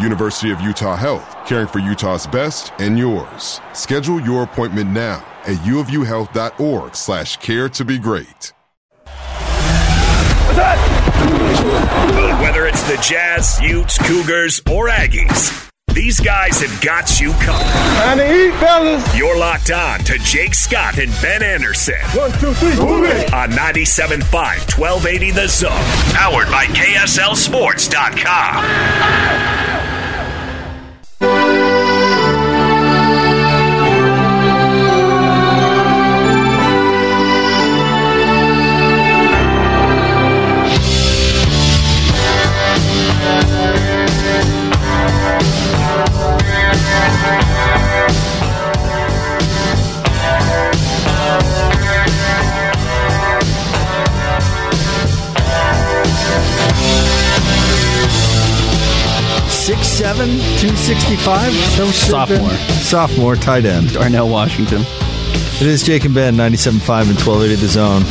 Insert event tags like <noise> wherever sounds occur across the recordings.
University of Utah Health, caring for Utah's best and yours. Schedule your appointment now at uofuhealth.org slash care to be great. Whether it's the Jazz, Utes, Cougars, or Aggies, these guys have got you covered. Time to eat, fellas. You're locked on to Jake Scott and Ben Anderson. One, two, three, move it. On 97.5, 1280 The Zone. Powered by KSLSports.com. seven two sixty five. Sophomore. Sophomore tight end. Darnell Washington. It is Jake and Ben, 97.5 and 1280 The Zone.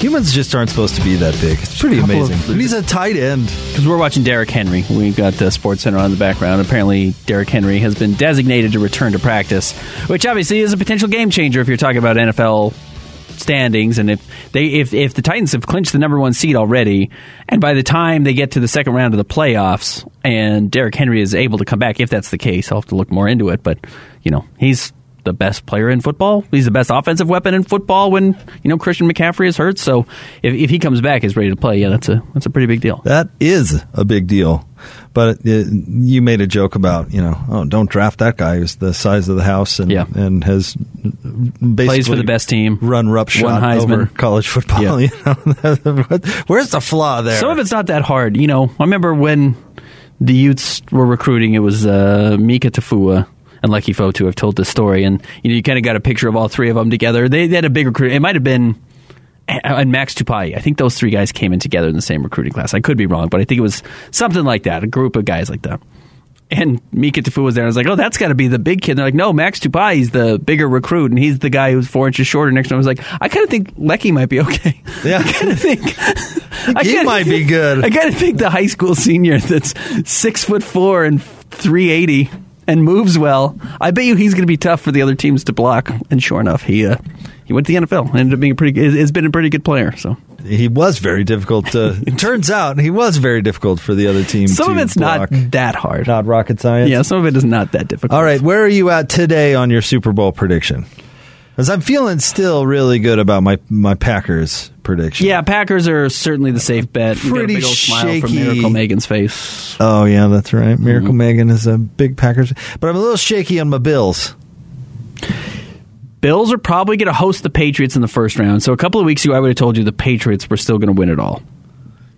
Humans just aren't supposed to be that big. It's pretty Couple amazing. of- And he's a tight end. Because we're watching Derrick Henry. We've got the Sports Center on the background. Apparently, Derrick Henry has been designated to return to practice, which obviously is a potential game changer if you're talking about NFL standings. And if they if if the Titans have clinched the number one seed already, and by the time they get to the second round of the playoffs, and Derrick Henry is able to come back, if that's the case, I'll have to look more into it. But you know, he's the best player in football. He's the best offensive weapon in football when you know Christian McCaffrey is hurt. So if, if he comes back, he's ready to play. Yeah, that's a that's a pretty big deal. That is a big deal. But uh, you made a joke about, you know, oh, don't draft that guy who's the size of the house and, Yeah. and has basically Plays for the best team. run roughshod over college football. Yeah. <laughs> You know? <laughs> Where's the flaw there? Some of it's not that hard. You know, I remember when the Utes were recruiting, it was uh, Mika Tafua and Leki Fotu have told this story, and you know, you kind of got a picture of all three of them together. They, they had a big recruit. It might have been and Max Tupai. I think those three guys came in together in the same recruiting class. I could be wrong, but I think it was something like that. A group of guys like that. And Mika Tafua was there. I was like, oh, that's got to be the big kid. And they're like, no, Max Tupai, he's the bigger recruit, and he's the guy who's four inches shorter next to him. I was like, I kind of think Leki might be okay. <laughs> Yeah. I kind of think <laughs> I he might be good. I kind of think the high school senior that's six foot four and three eighty and moves well. I bet you he's going to be tough for the other teams to block. And sure enough, he uh, he went to the NFL. and Ended up being a pretty. Has been a pretty good player. So he was very difficult. To, it <laughs> turns out he was very difficult for the other team. some of it's block. not that hard. not rocket science. Yeah, some of it is not that difficult. All right, where are you at today on your Super Bowl prediction? Because I'm feeling still really good about my my Packers prediction. Yeah, Packers are certainly the safe bet. You got a Pretty big old smile from. Miracle Megan's face. Oh yeah, that's right. Miracle Mm-hmm. Megan is a big Packers, but I'm a little shaky on my Bills. Bills are probably going to host the Patriots in the first round. So a couple of weeks ago, I would have told you the Patriots were still going to win it all.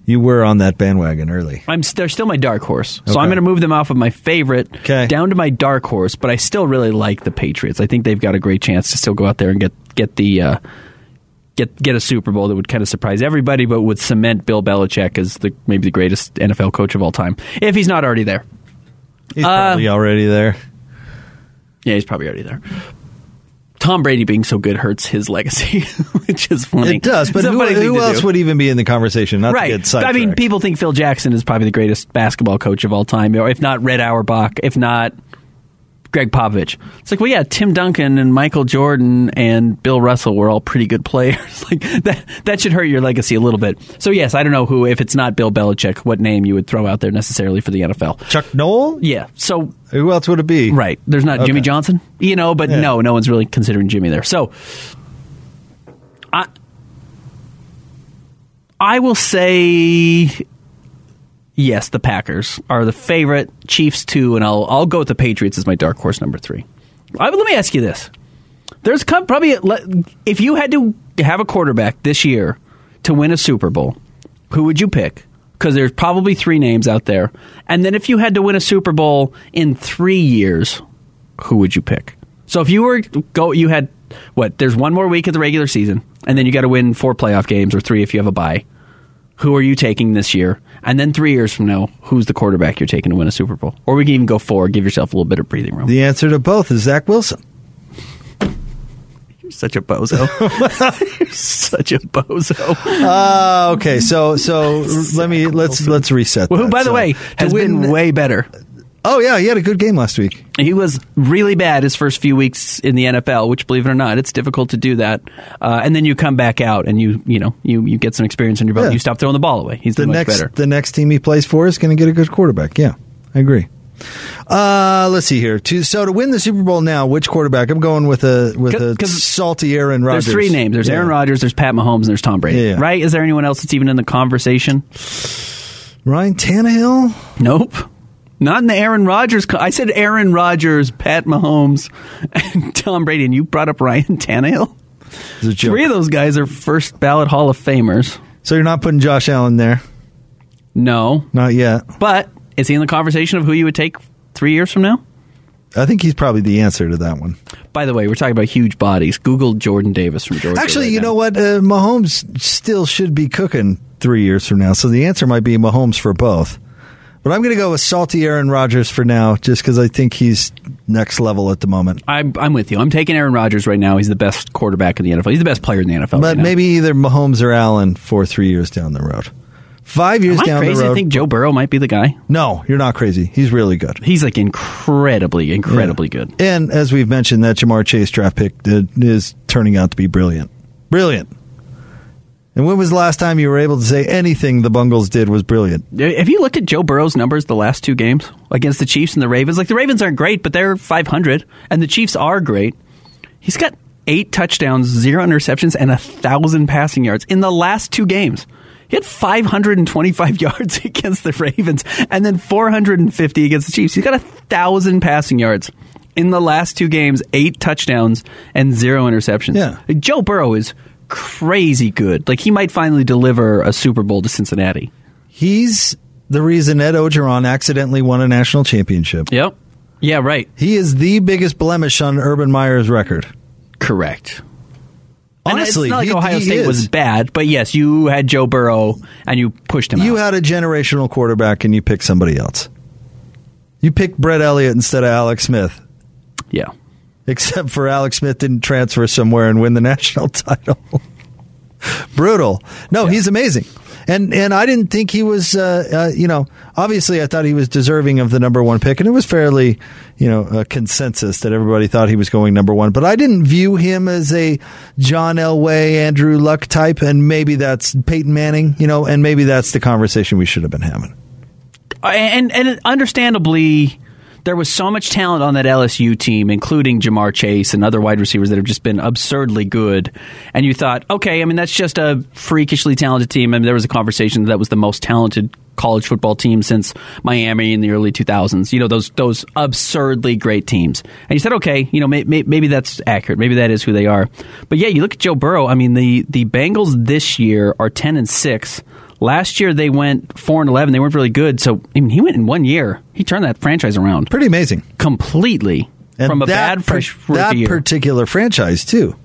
You were on that bandwagon early. I'm they're still my dark horse, so Okay. I'm going to move them off of my favorite Okay. down to my dark horse. But I still really like the Patriots. I think they've got a great chance to still go out there and get get the uh, get get a Super Bowl that would kind of surprise everybody, but would cement Bill Belichick as the maybe the greatest NFL coach of all time if he's not already there. He's Uh, probably already there. Yeah, he's probably already there. Tom Brady being so good hurts his legacy, <laughs> which is funny. It does, but who, who else do. would even be in the conversation? Not right. I mean, people think Phil Jackson is probably the greatest basketball coach of all time, or if not Red Auerbach, if not Gregg Popovich. It's like, well, yeah, Tim Duncan and Michael Jordan and Bill Russell were all pretty good players. <laughs> like that, that should hurt your legacy a little bit. So yes, I don't know who, if it's not Bill Belichick, what name you would throw out there necessarily for the NFL. Chuck Noll? Yeah. So Who else would it be? Right. There's not Jimmy Johnson, you know, but Yeah. no, no one's really considering Jimmy there. So I I will say yes, the Packers are the favorite, Chiefs two, and I'll I'll go with the Patriots as my dark horse number 3. I, let me ask you this. There's probably if you had to have a quarterback this year to win a Super Bowl, who would you pick? Because there's probably three names out there. And then if you had to win a Super Bowl in three years, who would you pick? So if you were go, you had what? There's one more week of the regular season, and then you got to win four playoff games or three if you have a bye. Who are you taking this year? And then three years from now, who's the quarterback you're taking to win a Super Bowl? Or we can even go four, give yourself a little bit of breathing room. The answer to both is Zach Wilson. You're such a bozo. <laughs> You're such a bozo. Uh, okay, so so <laughs> let me let's let's reset. Well, who, that. by the So, way, has win- been way better. Oh yeah, he had a good game last week. He was really bad his first few weeks in the NFL, which, believe it or not, it's difficult to do that. Uh, and then you come back out and you, you know, you, you get some experience in your belt. Yeah. You stop throwing the ball away. He's The much next better. the next team he plays for is going to get a good quarterback. Yeah, I agree. Uh, let's see here. To, so to win the Super Bowl now, which quarterback? I'm going with a with a 'Cause salty Aaron Rodgers. There's three names. There's Yeah. Aaron Rodgers, there's Pat Mahomes, and there's Tom Brady. Yeah. Right? Is there anyone else that's even in the conversation? Ryan Tannehill. Nope. Not in the Aaron Rodgers. Co- I said Aaron Rodgers, Pat Mahomes, <laughs> and Tom Brady, and you brought up Ryan Tannehill. It's a joke. Three of those guys are first ballot Hall of Famers. So you're not putting Josh Allen there? No, Not yet. but is he in the conversation of who you would take three years from now? I think he's probably the answer to that one. By the way, we're talking about huge bodies. Google Jordan Davis from Georgia. Actually, right you now. know what? Uh, Mahomes still should be cooking three years from now. So the answer might be Mahomes for both. But I'm going to go with salty Aaron Rodgers for now, just because I think he's next level at the moment. I'm, I'm with you. I'm taking Aaron Rodgers right now. He's the best quarterback in the NFL. He's the best player in the NFL. But right now. maybe either Mahomes or Allen for three years down the road. Five years Am I down crazy the road. I think Joe Burrow might be the guy? no, you're not crazy. He's really good. He's like incredibly, incredibly good. And as we've mentioned, that Ja'Marr Chase draft pick is turning out to be brilliant. Brilliant. And when was the last time you were able to say anything the Bungles did was brilliant? Have you looked at Joe Burrow's numbers the last two games against the Chiefs and the Ravens? Like the Ravens aren't great, but they're 500, and the Chiefs are great. He's got eight touchdowns, zero interceptions, and a thousand passing yards in the last two games. He had 525 <laughs> yards against the Ravens and then 450 against the Chiefs. He's got a thousand passing yards in the last two games, eight touchdowns and zero interceptions. Yeah. Joe Burrow is crazy good. Like he might finally deliver a Super Bowl to Cincinnati. He's the reason Ed Orgeron accidentally won a national championship. Yep. Yeah, right. He is the biggest blemish on Urban Meyer's record. Correct. And Honestly, it's not like he- Ohio he State is. was bad, but yes, you had Joe Burrow and you pushed him You out. had a generational quarterback and you picked somebody else. You picked Brett Elliott instead of Alex Smith. yeah. Except for Alex Smith didn't transfer somewhere and win the <laughs> national title. Brutal. No, he's amazing. And and I didn't think he was, uh, uh, you know, obviously I thought he was deserving of the number one pick, and it was fairly, you know, a consensus that everybody thought he was going number one. But I didn't view him as a John Elway, Andrew Luck type, and maybe that's Peyton Manning, you know, and maybe that's the conversation we should have been having. And and understandably there was so much talent on that LSU team, including Ja'Marr Chase and other wide receivers that have just been absurdly good. And you thought, okay, I mean, that's just a freakishly talented team. I mean, there was a conversation that, that was the most talented college football team since Miami in the early 2000s. You know, those those absurdly great teams. And you said, okay, you know, may, may, maybe that's accurate. Maybe that is who they are. But yeah, you look at Joe Burrow. I mean, the the Bengals this year are 10 and six. Last year they went four and eleven. They weren't really good. So I mean, he went in one year. He turned that franchise around Pretty amazing. completely And from a bad fresh par- that year. particular franchise too.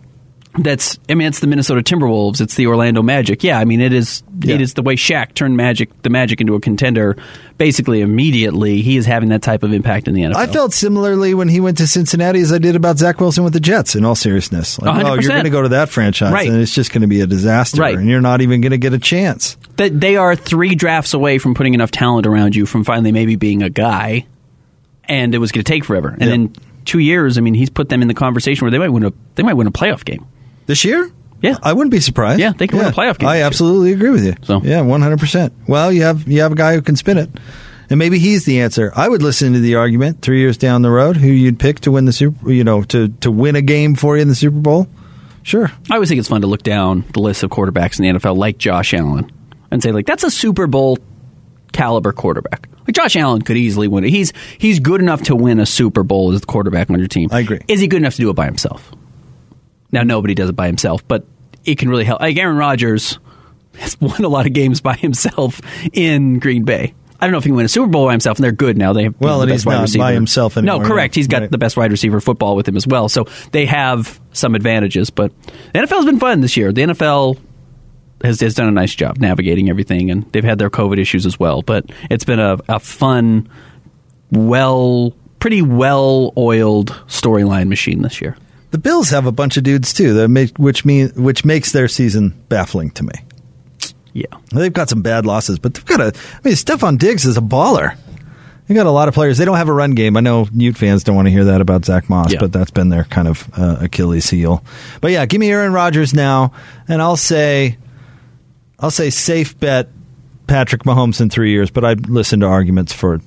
That's I mean it's the Minnesota Timberwolves, it's the Orlando Magic. Yeah, I mean it is Yeah. it is the way Shaq turned Magic the Magic into a contender basically immediately. He is having that type of impact in the NFL. I felt similarly when he went to Cincinnati as I did about Zach Wilson with the Jets. In all seriousness, like, oh, 100%. you're going to go to that franchise, Right. and it's just going to be a disaster, Right. and you're not even going to get a chance. that they are three drafts away from putting enough talent around you from finally maybe being a guy, and it was going to take forever. And Yep. in two years, I mean, he's put them in the conversation where they might win a they might win a playoff game. This year? Yeah. I wouldn't be surprised. Yeah, they can win a playoff game I this year. absolutely agree with you. So- yeah, one hundred percent. Well, you have you have a guy who can spin it, and maybe he's the answer. I would listen to the argument three years down the road who you'd pick to win the super, you know, to to win a game for you in the Super Bowl. Sure, I always think it's fun to look down the list of quarterbacks in the NFL, like Josh Allen, and say like that's a Super Bowl caliber quarterback. Like Josh Allen could easily win it. He's he's good enough to win a Super Bowl as the quarterback on your team. I agree. Is he good enough to do it by himself? Now nobody does it by himself, but it can really help. Like Aaron Rodgers has <laughs> won a lot of games by himself in Green Bay. I don't know if he can win a Super Bowl by himself, and they're good now. They have Well, the and he's not receiver. by himself anymore, No, correct. He's got Right. the best wide receiver football with him as well. So they have some advantages. But the NFL's been fun this year. The NFL has, has done a nice job navigating everything, and they've had their COVID issues as well. But it's been a, a fun, well, pretty well oiled storyline machine this year. The Bills have a bunch of dudes too, that make, which mean which makes their season baffling to me. Yeah. They've got some bad losses, but they've got a. I mean, Stefon Diggs is a baller. They got a lot of players. They don't have a run game. I know Ute fans don't want to hear that about Zach Moss, Yeah. but that's been their kind of uh, Achilles heel. But yeah, give me Aaron Rodgers now, and I'll say, I'll say safe bet Patrick Mahomes in three years. But I'd listen to arguments for.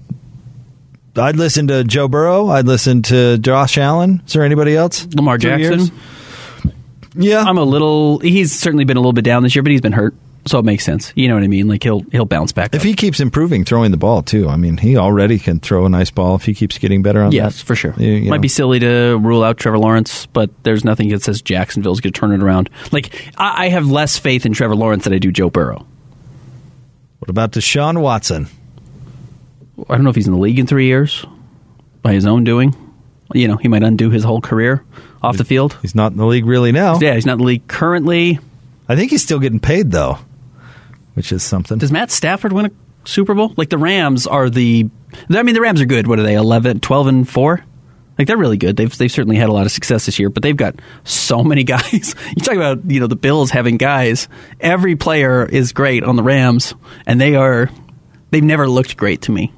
I'd listen to Joe Burrow. I'd listen to Josh Allen. Is there anybody else? Lamar Three Jackson. years? Yeah, I'm a little. He's certainly been a little bit down this year, but he's been hurt, so it makes sense. You know what I mean? Like he'll he'll bounce back. If up. he keeps improving throwing the ball too, I mean, he already can throw a nice ball. If he keeps getting better on Yes, that, for sure. You- you Might know. be silly to rule out Trevor Lawrence, but there's nothing that says Jacksonville's going to turn it around. Like I, I have less faith in Trevor Lawrence than I do Joe Burrow. What about Deshaun Watson? I don't know if he's in the league in three years by his own doing. You know, he might undo his whole career off the field. He's not in the league really now. Yeah, he's not in the league currently. I think he's still getting paid though, which is something. Does Matt Stafford win a Super Bowl? Like the Rams are the. I mean, the Rams are good. What are they? 11, 12 and four. Like they're really good. They've they've certainly had a lot of success this year, but they've got so many <laughs> guys. You talk about you know the Bills having guys. Every player is great on the Rams, and they are. They've never looked great to me.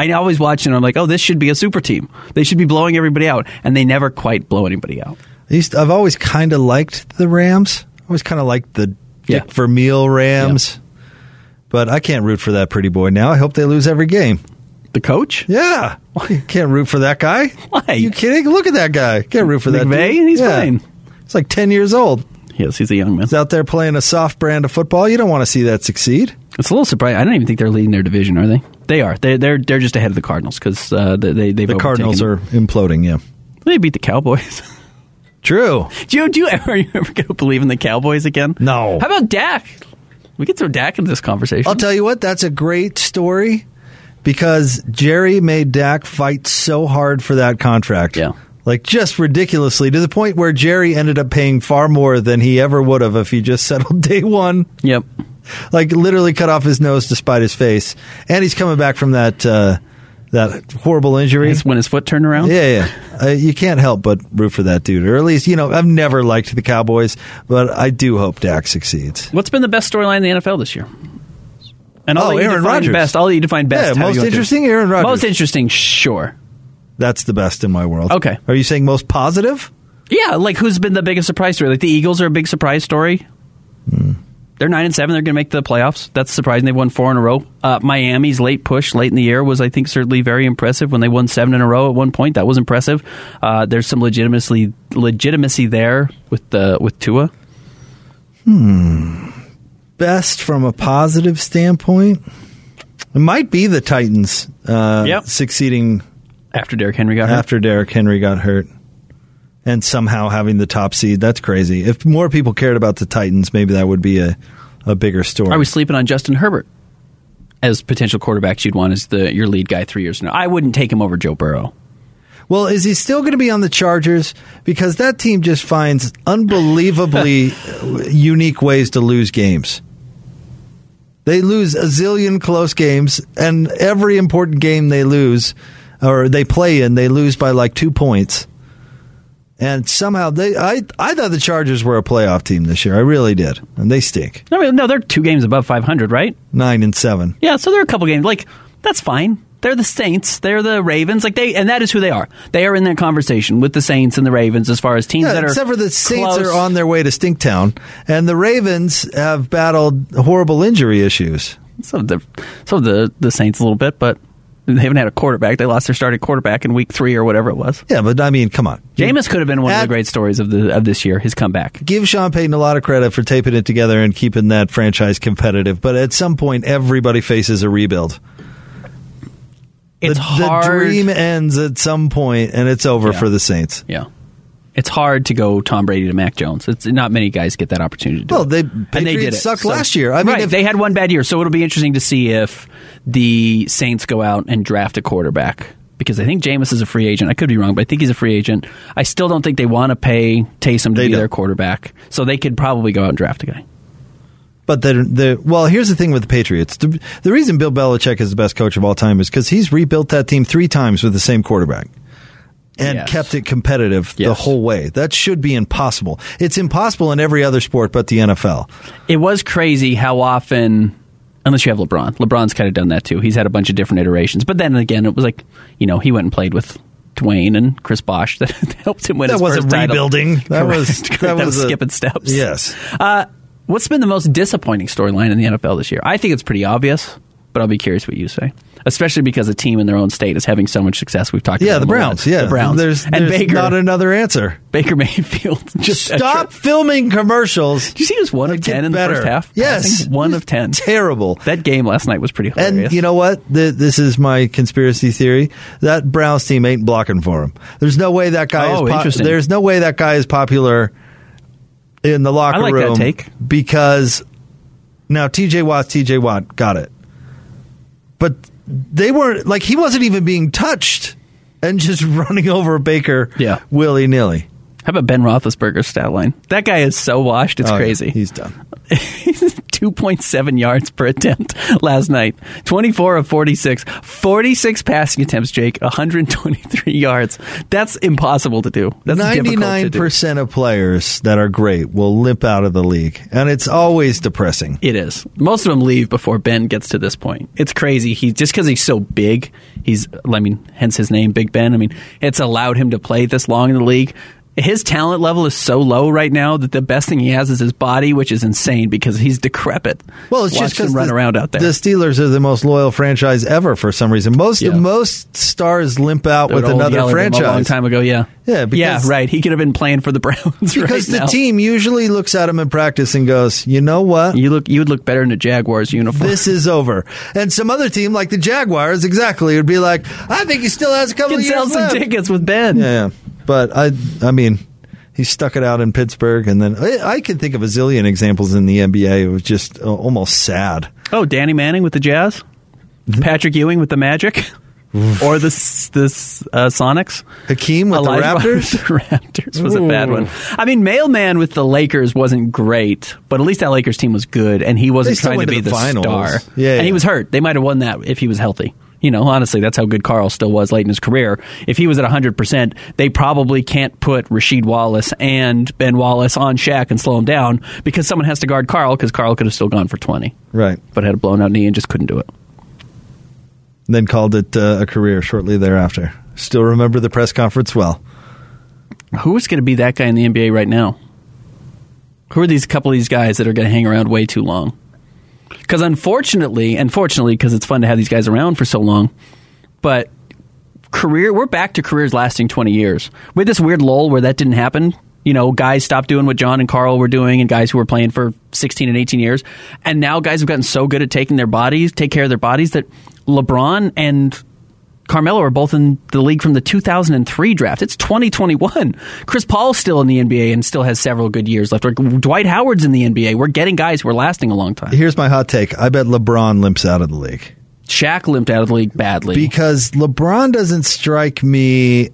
I always watch and I'm like, oh, this should be a super team. They should be blowing everybody out, and they never quite blow anybody out. Used I've always kind of liked the Rams. I always kind of liked the Yeah. Dick Vermeil Rams, but I can't root for that pretty boy now. I hope they lose every game. The coach, Yeah, you can't root for that guy. Why? you kidding? Look at that guy. Can't root for that. McVay? He's Yeah. fine. He's like ten years old. yes, he's a young man. He's out there playing a soft brand of football. You don't want to see that succeed. It's a little surprising. I don't even think they're leading their division, are they? They are. They, they're they're just ahead of the Cardinals because uh, they, they The Cardinals are imploding. Yeah, they beat the Cowboys. <laughs> true. do you do you ever, are <laughs> you ever going to believe in the Cowboys again? No. How about Dak? We could throw Dak into this conversation. I'll tell you what, that's a great story because Jerry made Dak fight so hard for that contract. Yeah. Like just ridiculously to the point where Jerry ended up paying far more than he ever would have if he just settled <laughs> day one. Yep. Like literally cut off his nose despite his face. And he's coming back from that uh, that horrible injury. His- when his foot turned around. Yeah, yeah. Uh, you can't help but root for that dude. Or at least, you know, I've never liked the Cowboys, but I do hope Dak succeeds. What's been the best storyline in the NFL this year? And I'll Oh, you Aaron Rodgers. Best. I'll let you define best. Yeah, most interesting, Aaron Rodgers. Most interesting, sure. That's the best in my world. Okay. Are you saying most positive? Yeah, like who's been the biggest surprise story? Like the Eagles are a big surprise story. They're nine and seven. They're going to make the playoffs. That's surprising. They've won four in a row. Uh, Miami's late push late in the year was, I think, certainly very impressive. When they won seven in a row at one point, that was impressive. Uh, there's some legitimacy legitimacy there with the with Tua. Hmm. Best from a positive standpoint? It might be the Titans uh, Yep. succeeding After Derrick Henry got hurt. after Derrick Henry got hurt and somehow having the top seed. That's crazy. If more people cared about the Titans, maybe that would be a, a bigger story. Are we sleeping on Justin Herbert as potential quarterbacks you'd want as the your lead guy three years from now? I wouldn't take him over Joe Burrow. Well, is he still going to be on the Chargers? Because that team just finds unbelievably <laughs> unique ways to lose games. They lose a zillion close games, and every important game they lose or they play in, they lose by like two points. And somehow they, I, I thought the Chargers were a playoff team this year. I really did, and they stink. Mean, no, they're two games above 500, right? Nine and seven. Yeah, so they're a couple games. Like that's fine. They're the Saints. They're the Ravens. Like they, and that is who they are. They are in that conversation with the Saints and the Ravens as far as teams Yeah, that are. except for the Saints close. are on their way to Stinktown, and the Ravens have battled horrible injury issues. Some of the, some of the the Saints a little bit, but they haven't had a quarterback. They lost their starting quarterback in week three or whatever it was. Yeah, but I mean, come on. Jameis could have been one of the great stories of the of this year. His comeback. Give Sean Payton a lot of credit for taping it together and keeping that franchise competitive, but at some point, everybody faces a rebuild. It's the, hard. the dream ends at some point, and it's over Yeah. for the Saints. Yeah. It's hard to go Tom Brady to Mac Jones. It's not many guys get that opportunity to do Well, it. they and they did Patriots it. sucked So- last year. I mean, right, if- they had one bad year, so it'll be interesting to see if the Saints go out and draft a quarterback because I think Jameis is a free agent. I could be wrong, but I think he's a free agent. I still don't think they want to pay Taysom to They be their don't. quarterback, so they could probably go out and draft a guy. But the the well, here's the thing with the Patriots. The, the reason Bill Belichick is the best coach of all time is because he's rebuilt that team three times with the same quarterback and Yes. kept it competitive the whole way. That should be impossible. It's impossible in every other sport but the NFL. It was crazy how often, unless you have LeBron, LeBron's kind of done that too. He's had a bunch of different iterations, but then again, it was like you know he went and played with Dwyane and Chris Bosh that <laughs> helped him win. That his wasn't first title. rebuilding. That Correct. was- <laughs> that that, was was a- skipping steps. Yes. Uh, what's been the most disappointing storyline in the NFL this year? I think it's pretty obvious, but I'll be curious what you say. Especially because a team in their own state is having so much success. We've talked Yeah, about the them a lot. Browns. Yeah, the Browns. There's, and there's Baker. not another answer. Baker <laughs> Mayfield. <laughs> Just Stop filming commercials. Did you see he was one of ten in the first half? Yes. One of ten. Terrible. That game last night was pretty hilarious. And you know what? The, this is my conspiracy theory. That Browns team ain't blocking for him. There's no way that guy Oh, is. interesting. There's no way that guy is popular in the locker I like that room. take. because now T.J. Watt, T.J. Watt, got it. But they weren't like he wasn't even being touched and just <laughs> running over Baker. Yeah. willy nilly. How about Ben Roethlisberger's stat line? That guy is so washed, it's Oh, yeah. crazy. He's done. <laughs> 2.7 yards per attempt <laughs> last night. 24 of 46. 46 passing attempts, Jake. 123 <laughs> yards. That's impossible to do. That's difficult to Ninety-nine do. percent of players that are great will limp out of the league, and it's always depressing. It is. Most of them leave before Ben gets to this point. It's crazy. He just because he's so big, he's. I mean, hence his name, Big Ben. I mean, it's allowed him to play this long in the league. His talent level is so low right now that the best thing he has is his body, which is insane because he's decrepit. Well, it's Watch just him run the, around out there. The Steelers are the most loyal franchise ever for some reason. Most Yeah. most stars limp out They with another yell at him franchise a long time ago. Yeah, Yeah, because- yeah, right. He could have been playing for the <laughs> Browns because right the team usually looks at him in practice and goes, "You know what? You look. You would look better in a Jaguars uniform. This is over." And some other team like the Jaguars, exactly, would be like, "I think he still has a couple can of years sell some left." tickets with Ben. Yeah, yeah. But I, I mean, he stuck it out in Pittsburgh, and then I, I can think of a zillion examples in the NBA. It was just uh, almost sad. Oh, Danny Manning with the Jazz, Mm-hmm. Patrick Ewing with the Magic, or the s- the uh, Sonics. Hakeem with Elijah the Raptors. <laughs> the Raptors was a bad one. I mean, Mailman with the Lakers wasn't great, but at least that Lakers team was good, and he wasn't trying to be the the, star. Yeah, and he was hurt. They might have won that if he was healthy. You know, honestly, that's how good Carl still was late in his career. If he was at 100%, they probably can't put Rasheed Wallace and Ben Wallace on Shaq and slow him down because someone has to guard Carl because Carl could have still gone for 20, Right. but had a blown out knee and just couldn't do it. then called it uh, a career shortly thereafter. Still remember the press conference well. Who is going to be that guy in the NBA right now? Who are these couple of these guys that are going to hang around way too long? Because unfortunately, unfortunately, because it's fun to have these guys around for so long, but career we're back to careers lasting 20 years. We had this weird lull where that didn't happen. You know, guys stopped doing what John and Carl were doing, and guys who were playing for 16 and 18 years, and now guys have gotten so good at taking their bodies, take care of their bodies, that LeBron and Carmelo are both in the league from the 2003 draft. It's 2021. Chris Paul's still in the NBA and still has several good years left. Dwight Howard's in the NBA. We're getting guys who are lasting a long time. Here's my hot take. I bet LeBron limps out of the league. Shaq limped out of the league badly. Because LeBron doesn't strike me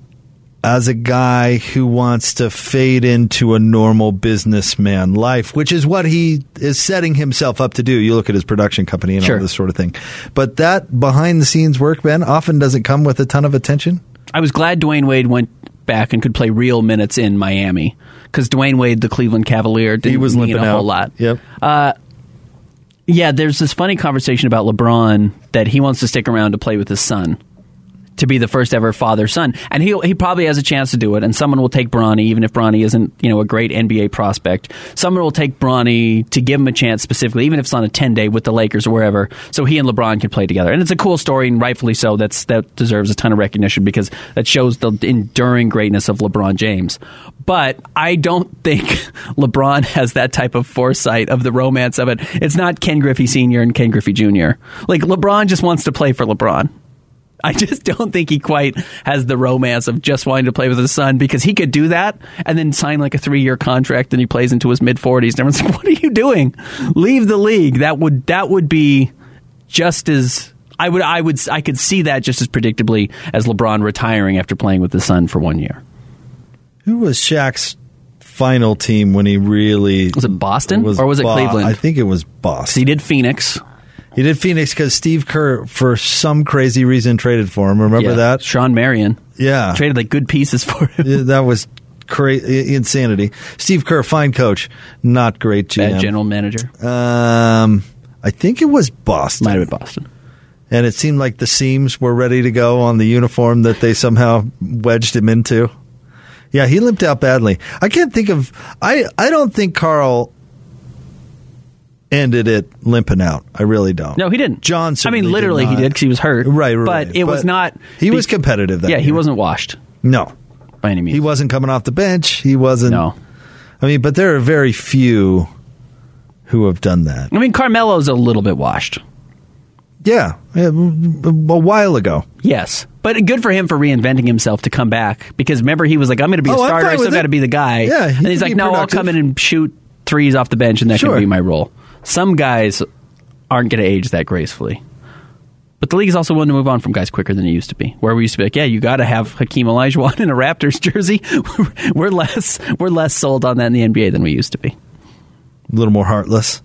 as a guy who wants to fade into a normal businessman life, which is what he is setting himself up to do. You look at his production company and Sure. all this sort of thing. But that behind the scenes work, Ben, often doesn't come with a ton of attention. I was glad Dwyane Wade went back and could play real minutes in Miami because Dwyane Wade, the Cleveland Cavalier, didn't He was mean limping a out. whole lot. Yep. Uh, yeah, there's this funny conversation about LeBron that he wants to stick around to play with his son. To be the first ever father son, and he he probably has a chance to do it. And someone will take Bronny, even if Bronny isn't you know a great NBA prospect. Someone will take Bronny to give him a chance specifically, even if it's on a ten day with the Lakers or wherever, so he and LeBron can play together. And it's a cool story, and rightfully so. That's that deserves a ton of recognition because that shows the enduring greatness of LeBron James. But I don't think <laughs> LeBron has that type of foresight of the romance of it. It's not Ken Griffey Sr. and Ken Griffey Jr. Like LeBron just wants to play for LeBron. I just don't think he quite has the romance of just wanting to play with his son because he could do that and then sign like a three year contract and he plays into his mid forties. And everyone's <laughs> like, "What are you doing? Leave the league." That would that would be just as I would I would I could see that just as predictably as LeBron retiring after playing with his son for one year. Who was Shaq's final team when he really Was it Boston or was it Bo- Cleveland? I think it was Boston. He did Phoenix. He did Phoenix because Steve Kerr, for some crazy reason, traded for him. Remember Yeah. that? Shawn Marion Yeah. traded like good pieces for him. Yeah, that was crazy insanity. Steve Kerr, fine coach, not great GM. Bad general manager. Um, I think it was Boston. Might have been Boston. And it seemed like the seams were ready to go on the uniform that they somehow wedged him into. Yeah, he limped out badly. I can't think of. I I don't think Carl ended it limping out. I really don't. No, he didn't. John. I mean, literally, did he did because he was hurt. Right, right. But it was not. He was competitive. That yeah, he wasn't washed No, by any means. he wasn't coming off the bench. He wasn't. No. I mean, but there are very few who have done that. I mean, Carmelo's a little bit washed. Yeah, a while ago. Yes, but good for him for reinventing himself to come back. Because remember, he was like, "I'm going to be Oh, a starter. I still got to be the guy." Yeah, he and he's like, "No, I'll come in and shoot threes off the bench, and that Sure. can be my role." Some guys aren't going to age that gracefully. But the league is also willing to move on from guys quicker than it used to be. Where we used to be like, yeah, you got to have Hakeem Olajuwon <laughs> in a Raptors jersey. <laughs> we're less we're less sold on that in the NBA than we used to be. A little more heartless.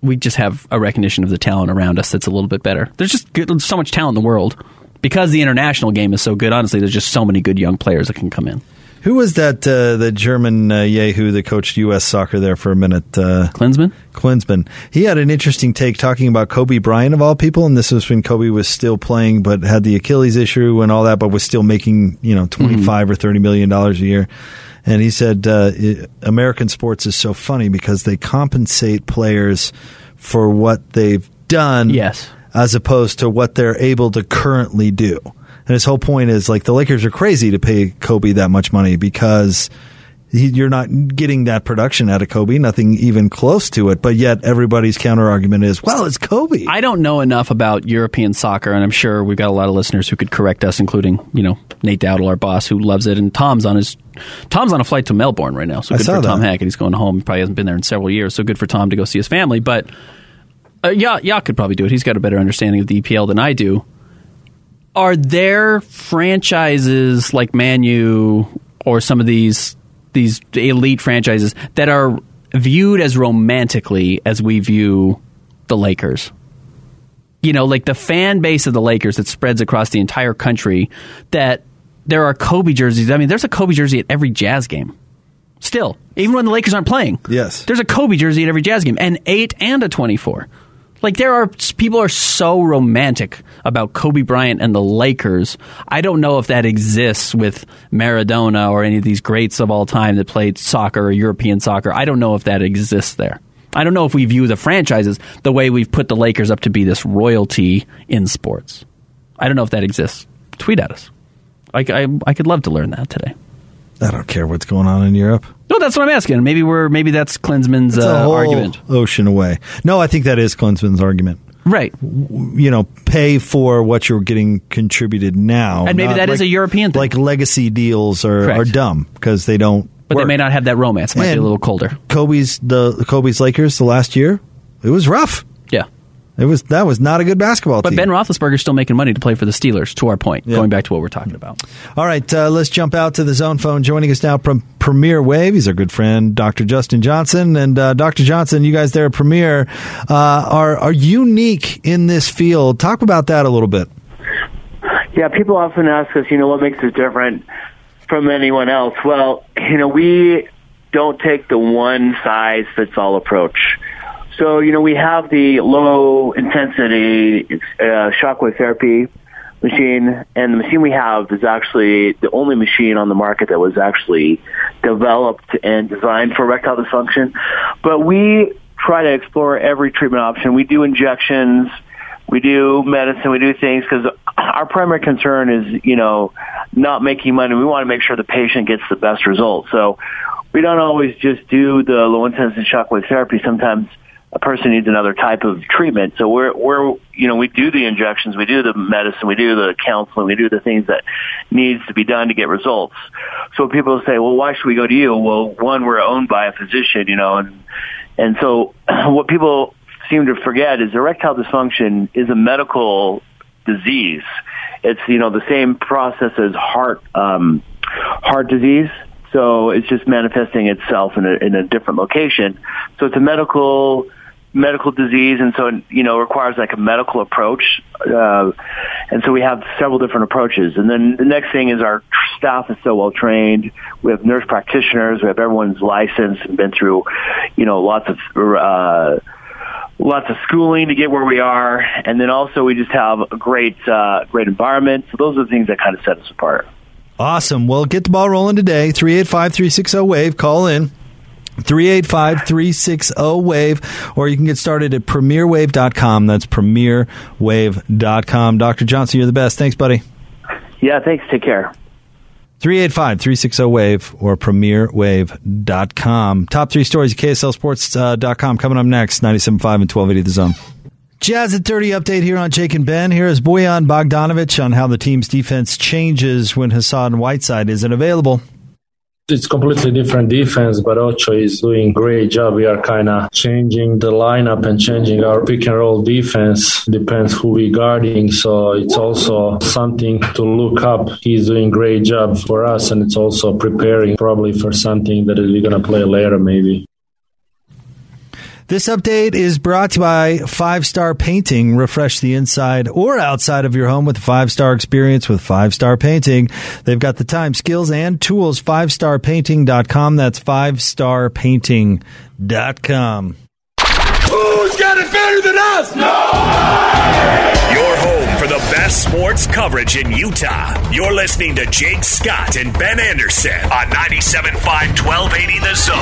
we just have a recognition of the talent around us that's a little bit better. There's just good, there's so much talent in the world because the international game is so good. Honestly, there's just so many good young players that can come in. Who was that? Uh, the German uh, Yahoo that coached U.S. soccer there for a minute. Uh, Klinsmann. Klinsmann. He had an interesting take talking about Kobe Bryant of all people, and this was when Kobe was still playing, but had the Achilles issue and all that, but was still making you know twenty five or thirty million dollars a year. And he said uh, American sports is so funny because they compensate players for what they've done, Yes. as opposed to what they're able to currently do. And his whole point is like the Lakers are crazy to pay Kobe that much money because he, you're not getting that production out of Kobe, nothing even close to it. But yet everybody's counter argument is, well, it's Kobe. I don't know enough about European soccer, and I'm sure we've got a lot of listeners who could correct us, including you know Nate Dowdle, our boss, who loves it, and Tom's on his Tom's on a flight to Melbourne right now. So good for Tom that. Hackett. He's going home. He probably hasn't been there in several years. So good for Tom to go see his family. But uh, yeah, yeah, could probably do it. He's got a better understanding of the EPL than I do. Are there franchises like Man U or some of these these elite franchises that are viewed as romantically as we view the Lakers? You know, like the fan base of the Lakers that spreads across the entire country. That there are Kobe jerseys. I mean, there's a Kobe jersey at every Jazz game. Still, even when the Lakers aren't playing, Yes. there's a Kobe jersey at every Jazz game, an eight and a twenty-four. Like there are people are so romantic about Kobe Bryant and the Lakers. I don't know if that exists with Maradona or any of these greats of all time that played soccer or European soccer. I don't know if that exists there. I don't know if we view the franchises the way we've put the Lakers up to be this royalty in sports. I don't know if that exists. Tweet at us. I, I, I could love to learn that today. I don't care what's going on in Europe. No, that's what I'm asking. Maybe we're maybe that's Klinsmann's a uh, argument. ocean away. No, I think that is Klinsmann's argument. Right. You know, pay for what you're getting contributed now, And maybe that is like- a European thing. Like legacy deals are, Correct. are dumb because they don't. But they may not have that romance. It might be a little colder. Kobe's the Kobe's Lakers the last year. It was rough. Yeah. It was that was not a good basketball team. but team. Ben Roethlisberger's still making money to play for the Steelers. To our point, Yeah. going back to what we're talking about. All right, uh, let's jump out to the zone phone. Joining us now from Premier Wave, he's our good friend, Dr. Justin Johnson. And uh, Dr. Johnson, you guys there at Premier uh, are are unique in this field. Talk about that a little bit. Yeah, people often ask us, you know, what makes us different from anyone else? Well, you know, we don't take the one size fits all approach. So, you know, we have the low intensity uh, shockwave therapy machine, and the machine we have is actually the only machine on the market that was actually developed and designed for erectile dysfunction. But we try to explore every treatment option. We do injections, we do medicine, we do things because our primary concern is, you know, not making money. We want to make sure the patient gets the best result. So we don't always just do the low intensity shockwave therapy. Sometimes a person needs another type of treatment. So we're, we're, you know, we do the injections, we do the medicine, we do the counseling, we do the things that needs to be done to get results. So people say, well, why should we go to you? Well, one, we're owned by a physician, you know, and, and so <clears throat> what people seem to forget is erectile dysfunction is a medical disease. It's, you know, the same process as heart, um, heart disease. So it's just manifesting itself in a, in a different location. So it's a medical medical disease, and so you know requires like a medical approach. Uh, and so we have several different approaches. And then the next thing is our staff is so well trained. We have nurse practitioners. We have everyone's licensed and been through, you know, lots of. Uh, Lots of schooling to get where we are, and then also we just have a great, uh, great environment. So those are the things that kind of set us apart. Awesome. Well, get the ball rolling today. 385 360 Wave. Call in. 385 360 Wave, or you can get started at premierwave.com. That's premierwave.com. Dr. Johnson, you're the best. Thanks, buddy. Yeah, thanks. Take care. 385 360 Wave or premierwave.com. Top three stories at KSLSports.com uh, coming up next 97.5 and 1280 The Zone. Jazz at 30 update here on Jake and Ben. Here is Bojan Bogdanovich on how the team's defense changes when Hassan Whiteside isn't available. It's completely different defense, but Ocho is doing great job. We are kind of changing the lineup and changing our pick and roll defense. Depends who we guarding, so it's also something to look up. He's doing great job for us, and it's also preparing probably for something that we're gonna play later, maybe. This update is brought to you by Five Star Painting. Refresh the inside or outside of your home with a five star experience with Five Star Painting. They've got the time, skills, and tools. FiveStarPainting.com. That's FiveStarPainting.com. Who's got it better than us? Your home for the best sports coverage in Utah. You're listening to Jake Scott and Ben Anderson on 97.5 1280 The Zone.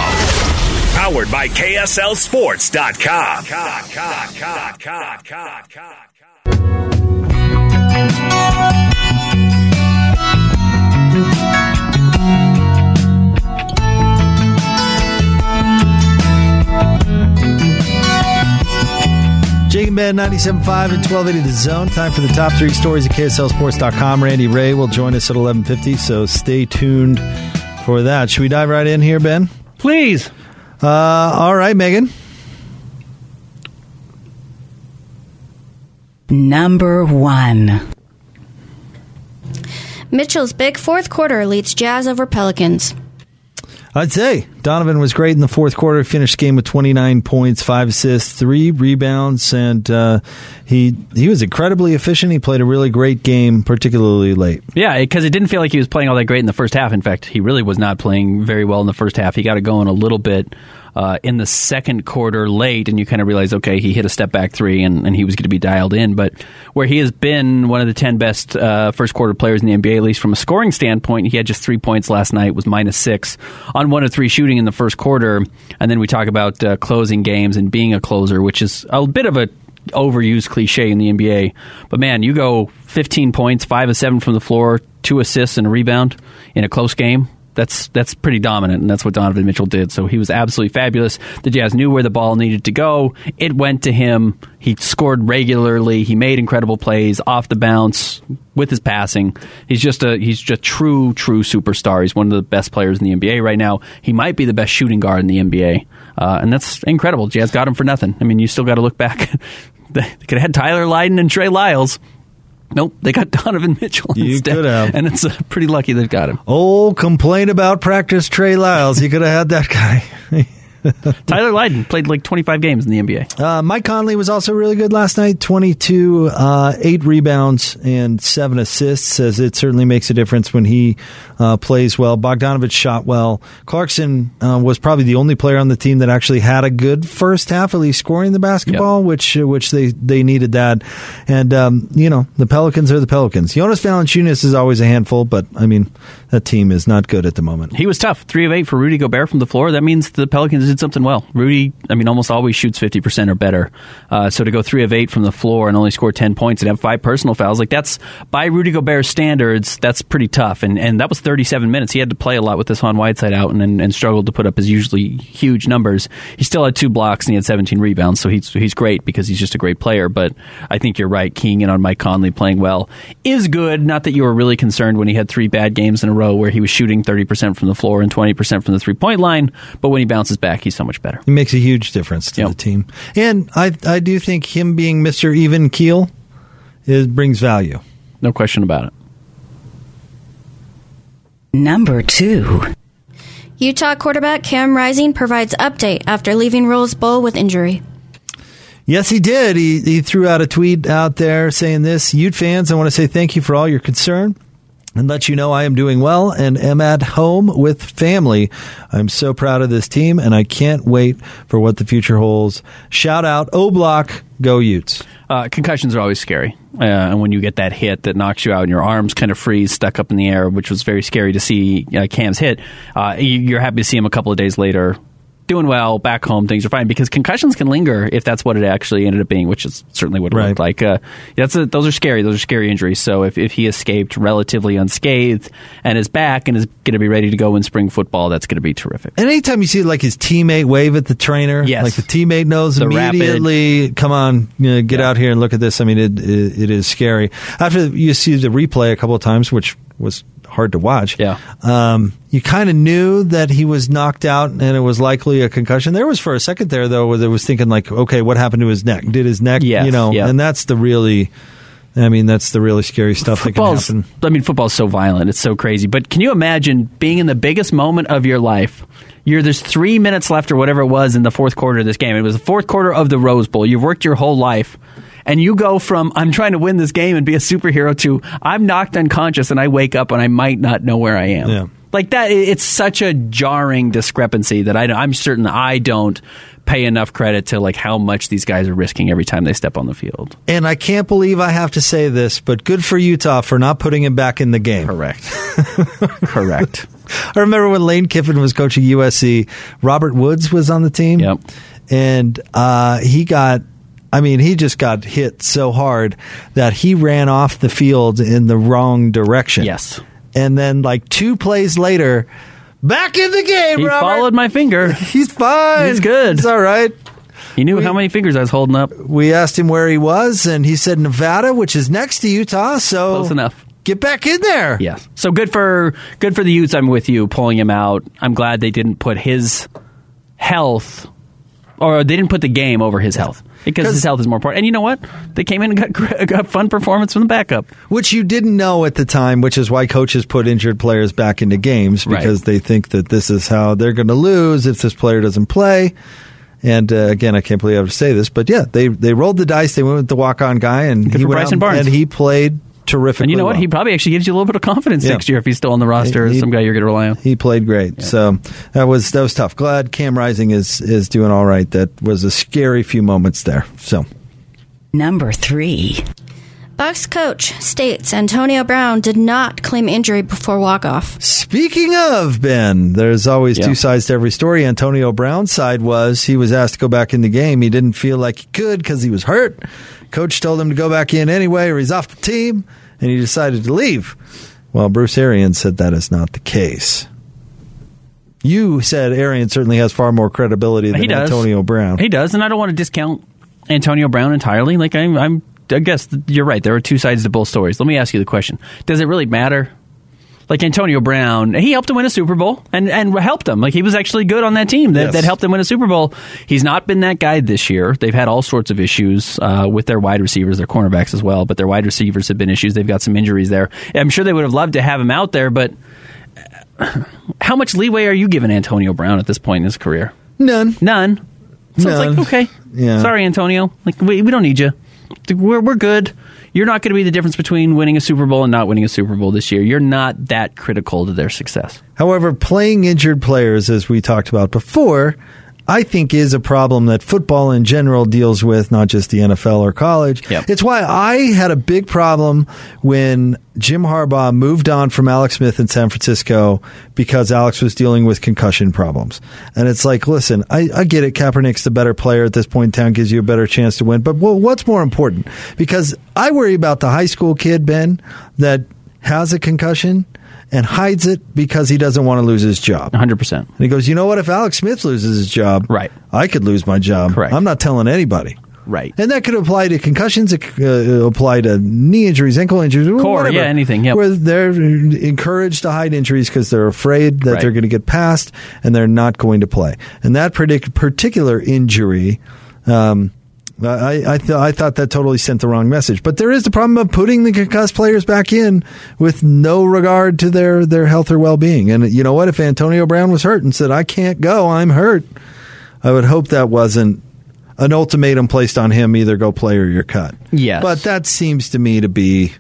Powered by KSLSports.com. Jake and Ben 97.5 and 1280 The Zone. Time for the top three stories at KSLSports.com. Randy Ray will join us at 1150, so stay tuned for that. Should we dive right in here, Ben? Please. Uh, all right, Megan. Number one. Mitchell's big fourth quarter leads Jazz over Pelicans. I'd say Donovan was great in the fourth quarter. Finished game with 29 points, five assists, three rebounds, and uh, he he was incredibly efficient. He played a really great game, particularly late. Yeah, because it didn't feel like he was playing all that great in the first half. In fact, he really was not playing very well in the first half. He got it going a little bit uh, in the second quarter late, and you kind of realize, okay, he hit a step back three, and, and he was going to be dialed in. But where he has been one of the 10 best uh, first quarter players in the NBA, at least from a scoring standpoint, he had just three points last night, was minus six on one of three shooting in the first quarter. And then we talk about uh, closing games and being a closer, which is a bit of a overused cliche in the NBA. But man, you go 15 points, five of seven from the floor, two assists and a rebound in a close game. That's that's pretty dominant, and that's what Donovan Mitchell did. So he was absolutely fabulous. The Jazz knew where the ball needed to go. It went to him. He scored regularly. He made incredible plays off the bounce with his passing. He's just a he's just a true true superstar. He's one of the best players in the NBA right now. He might be the best shooting guard in the NBA, uh, and that's incredible. Jazz got him for nothing. I mean, you still got to look back <laughs> They could have had Tyler Lydon and Trey Lyles. Nope, they got <laughs> Donovan Mitchell You instead. could have. And it's uh, pretty lucky they've got him. Oh, complain about practice Trey Lyles. You could have had that guy. <laughs> <laughs> Tyler Lydon played like 25 games in the NBA. Uh, Mike Conley was also really good last night 22, uh, 8 rebounds, and 7 assists. Says it certainly makes a difference when he uh, plays well. Bogdanovich shot well. Clarkson uh, was probably the only player on the team that actually had a good first half, at least scoring the basketball, which which they, they needed that. And, um, you know, the Pelicans are the Pelicans. Jonas Valanciunas is always a handful, but, I mean, that team is not good at the moment. He was tough. Three of eight for Rudy Gobert from the floor. That means the Pelicans did something well. Rudy, I mean, almost always shoots 50% or better. Uh, so to go three of eight from the floor and only score 10 points and have five personal fouls, like that's, by Rudy Gobert's standards, that's pretty tough. And and that was 37 minutes. He had to play a lot with this Hassan Whiteside out and, and, and struggled to put up his usually huge numbers. He still had two blocks and he had 17 rebounds, so he's, he's great because he's just a great player. But I think you're right. Keying in on Mike Conley playing well is good. Not that you were really concerned when he had three bad games in a row where he was shooting 30% from the floor and 20% from the three point line. But when he bounces back, he's so much better. It makes a huge difference to the team. And I, I do think him being Mr. Even Keel is, brings value. No question about it. Number two. Utah quarterback Cam Rising provides update after leaving Rose Bowl with injury. Yes, he did. He, he threw out a tweet out there saying this Ute fans, I want to say thank you for all your concern and let you know I am doing well and am at home with family. I'm so proud of this team and I can't wait for what the future holds. Shout out O Block, go Utes. Uh, concussions are always scary. Uh, and when you get that hit that knocks you out and your arms kind of freeze stuck up in the air, which was very scary to see uh, Cam's hit, uh, you- you're happy to see him a couple of days later doing well, back home, things are fine because concussions can linger if that's what it actually ended up being, which is certainly what it looked like. Uh, that's a, those are scary. Those are scary injuries. So if, if he escaped relatively unscathed and is back and is going to be ready to go in spring football, that's going to be terrific. And anytime you see like his teammate wave at the trainer, Yes. like the teammate knows The rapid- immediately, come on, you know, get out here and look at this. I mean, it, it it is scary. After you see the replay a couple of times, which was hard to watch, yeah, um, you kind of knew that he was knocked out and it was likely a concussion. There was for a second there though, where there was thinking like, okay, what happened to his neck? Did his neck, Yes, you know? yeah. And that's the really, I mean, that's the really scary stuff that can happen. I mean, football's so violent. It's so crazy. But can you imagine being in the biggest moment of your life? You're there's three minutes left or whatever it was in the fourth quarter of this game. It was the fourth quarter of the Rose Bowl. You've worked your whole life. And you go from I'm trying to win this game and be a superhero to I'm knocked unconscious and I wake up and I might not know where I am. Yeah. Like that, it's such a jarring discrepancy that I, I'm certain I don't pay enough credit to like how much these guys are risking every time they step on the field. And I can't believe I have to say this, but good for Utah for not putting him back in the game. Correct. <laughs> Correct. I remember when Lane Kiffin was coaching USC, Robert Woods was on the team. Yep. And uh, he got, I mean, he just got hit so hard that he ran off the field in the wrong direction. Yes. And then, like two plays later, back in the game, He Robert. followed my finger. <laughs> He's fine. He's good. It's all right. He knew how many fingers I was holding up. We asked him where he was, and he said Nevada, which is next to Utah. So Close enough. Get back in there. Yes. So good for good for the Utes. I'm with you, pulling him out. I'm glad they didn't put his health, or they didn't put the game over his health because his health is more important. And you know what? They came in and got, <laughs> got fun performance from the backup. Which you didn't know at the time, which is why coaches put injured players back into games Right. because they think that this is how they're going to lose if this player doesn't play. And uh, again, I can't believe I have to say this, but yeah, they they rolled the dice. They went with the walk on guy, and Good he went Bryson out Barnes. and he played terrific. And you know what? He probably actually gives you a little bit of confidence Yeah. next year if he's still on the roster as He- some guy you're going to rely on. He played great. So that was that was tough. Glad Cam Rising is is doing all right. That was a scary few moments there. So Number three. Bucks coach states Antonio Brown did not claim injury before walk-off. Speaking of Ben, there's always Yeah. two sides to every story. Antonio Brown's side was he was asked to go back in the game. He didn't feel like he could because he was hurt. Coach told him to go back in anyway, or he's off the team, and he decided to leave. Well, Bruce Arians said that is not the case. You said Arians certainly has far more credibility than. Antonio Brown. He does, and I don't want to discount Antonio Brown entirely. Like I'm, I'm I guess you're right. There are two sides to both stories. Let me ask you the question: Does it really matter? Like Antonio Brown, he helped him win a Super Bowl and, and helped him. Like he was actually good on that team that, Yes. that helped him win a Super Bowl. He's not been that guy this year. They've had all sorts of issues uh, with their wide receivers, their cornerbacks as well, but their wide receivers have been issues. They've got some injuries there. I'm sure they would have loved to have him out there, but <sighs> how much leeway are you giving Antonio Brown at this point in his career? None. None. So None. it's like, okay. Yeah. Sorry, Antonio. Like, we, we don't need you. We're, we're good. You're not going to be the difference between winning a Super Bowl and not winning a Super Bowl this year. You're not that critical to their success. However, playing injured players, as we talked about before, I think is a problem that football in general deals with, not just the NFL or college. It's why I had a big problem when Jim Harbaugh moved on from Alex Smith in San Francisco because Alex was dealing with concussion problems. And it's like, listen, I, I get it. Kaepernick's the better player at this point in time, gives you a better chance to win. But well, what's more important? Because I worry about the high school kid, Ben, that has a concussion and hides it because he doesn't want to lose his job. 100%. And he goes, you know what? If Alex Smith loses his job, right. I could lose my job. Correct. I'm not telling anybody. Right. And that could apply to concussions, it could uh, apply to knee injuries, ankle injuries, Core, whatever. yeah, anything, yep. Where they're encouraged to hide injuries because they're afraid that Right. they're going to get past and they're not going to play. And that partic- particular injury, um, I, I, th- I thought that totally sent the wrong message. But there is the problem of putting the concussed players back in with no regard to their, their health or well being. And you know what? If Antonio Brown was hurt and said, I can't go, I'm hurt, I would hope that wasn't an ultimatum placed on him either go play or you're cut. Yes. But that seems to me to be,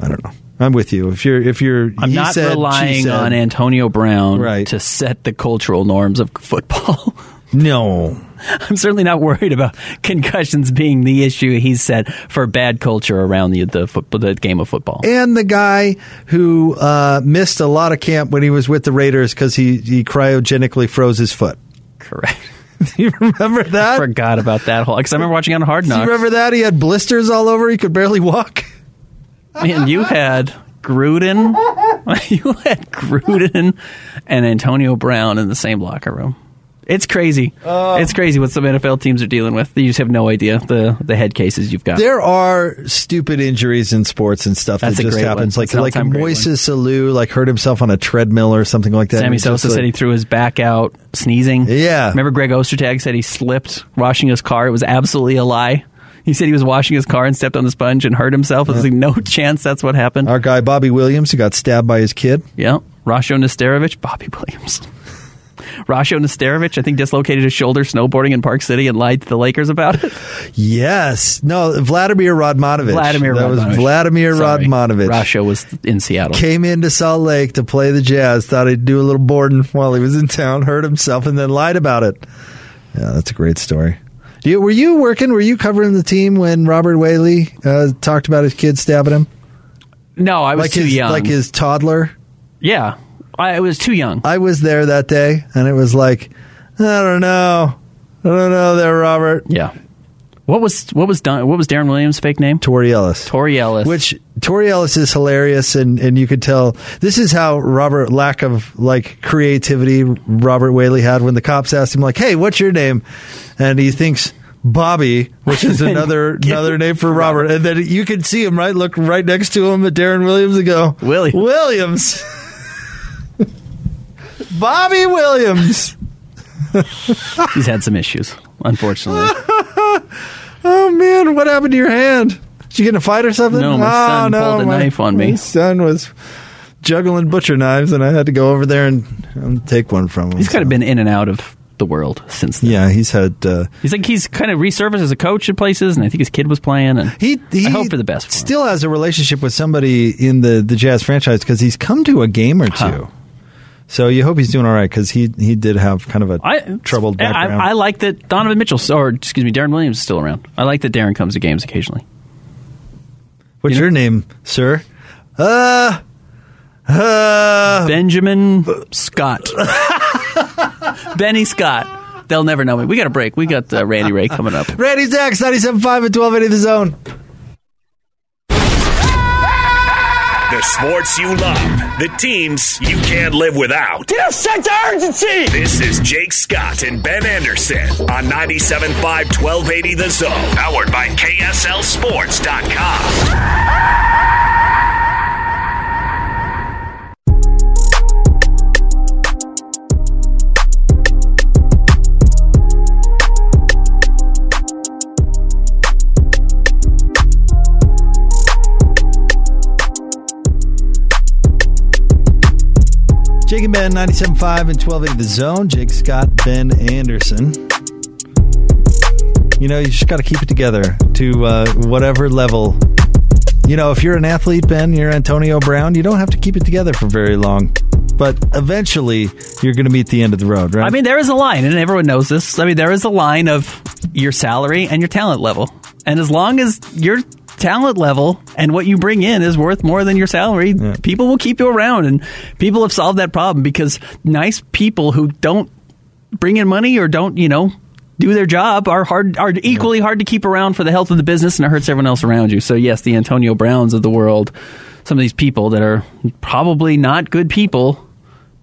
I don't know. I'm with you. If you're, if you're, I'm not said, relying said. on Antonio Brown Right. to set the cultural norms of football. <laughs> No. <laughs> I'm certainly not worried about concussions being the issue he said for bad culture around the the, foot, the game of football. and the guy who uh, missed a lot of camp when he was with the Raiders because he, he cryogenically froze his foot. Correct. <laughs> Do you remember <laughs> that? I Forgot about that whole because I remember watching on Hard Knocks. Do you remember that? He had blisters all over. He could barely walk. Man, you had Gruden, you had Gruden and Antonio Brown in the same locker room. It's crazy. Oh. it's crazy what some NFL teams are dealing with. You just have no idea the the head cases you've got. There are stupid injuries in sports and stuff That's that just happens. one. Like like Moises Alou like hurt himself on a treadmill or something like that. Sammy Sosa said he threw his back out sneezing. Yeah. Remember Greg Ostertag said he slipped washing his car. It was absolutely a lie. He said he was washing his car and stepped on the sponge and hurt himself. There's like no <laughs> chance that's what happened. Our guy Bobby Williams who got stabbed by his kid. Yeah. Rasho Nesterovich, Bobby Williams. Rasho Nesterovich, I think, dislocated his shoulder snowboarding in Park City and lied to the Lakers about it. Yes. No, Vladimir Radmanovich. Vladimir That was Vladimir Sorry. Radmanovich. Rasho was in Seattle. Came into Salt Lake to play the Jazz, thought he'd do a little boarding while he was in town, hurt himself, and then lied about it. Yeah, that's a great story. You, were you working? Were you covering the team when Robert Whaley uh, talked about his kid stabbing him? No, I was like too his, young. Like his toddler? yeah. I, was too young. I was there that day, and it was like, I don't know. I don't know there, Robert. Yeah. What was what was Don, what was Deron Williams' fake name? Tori Ellis. Tori Ellis. Which Tori Ellis is hilarious, and, and you could tell this is how Robert lack of like creativity Robert Whaley had when the cops asked him like, "Hey, what's your name?" and he thinks Bobby, which is <laughs> another another name for Robert, and then you could see him right look right next to him at Deron Williams and go, Williams, Williams, <laughs> Bobby Williams." <laughs> He's had some issues, unfortunately. <laughs> Oh man, what happened to your hand? Did you get in a fight or something? No, my Oh, son no, pulled a my- knife on me. My son was juggling butcher knives, and I had to go over there and um, take one from him. He's kind of been in and out of the world since then. yeah, he's had. Uh, He's like he's kind of resurfaced as a coach at places, and I think his kid was playing. And he, he I hope for the best. For him. still has a relationship with somebody in the the Jazz franchise because he's come to a game or two. Huh. So you hope he's doing all right because he he did have kind of a I, troubled I, background. I like that Donovan Mitchell, or excuse me, Deron Williams is still around. I like that Deron comes to games occasionally. What's your name, sir? Uh, uh, Benjamin Scott. <laughs> Benny Scott. They'll never know me. We got a break. We got uh, Randy Rahe coming up. <laughs> Randy Zax, 97.5 and 1280 The Zone. The sports you love, the teams you can't live without. Get a sense of urgency! This is Jake Scott and Ben Anderson on 97.5 1280 The Zone, powered by KSLSports.com. Jake and Ben, 97.5 and 1280 The Zone. Jake Scott, Ben Anderson. You know, you just got to keep it together to uh, whatever level. You know, if you're an athlete, Ben, you're Antonio Brown, you don't have to keep it together for very long. But eventually, you're going to meet the end of the road, right? I mean, there is a line, and everyone knows this. I mean, there is a line of your salary and your talent level. And as long as your talent level and what you bring in is worth more than your salary, yeah. people will keep you around. And people have solved that problem because nice people who don't bring in money or don't, you know, do their job are hard are equally hard to keep around for the health of the business and it hurts everyone else around you. So yes, the Antonio Browns of the world, some of these people that are probably not good people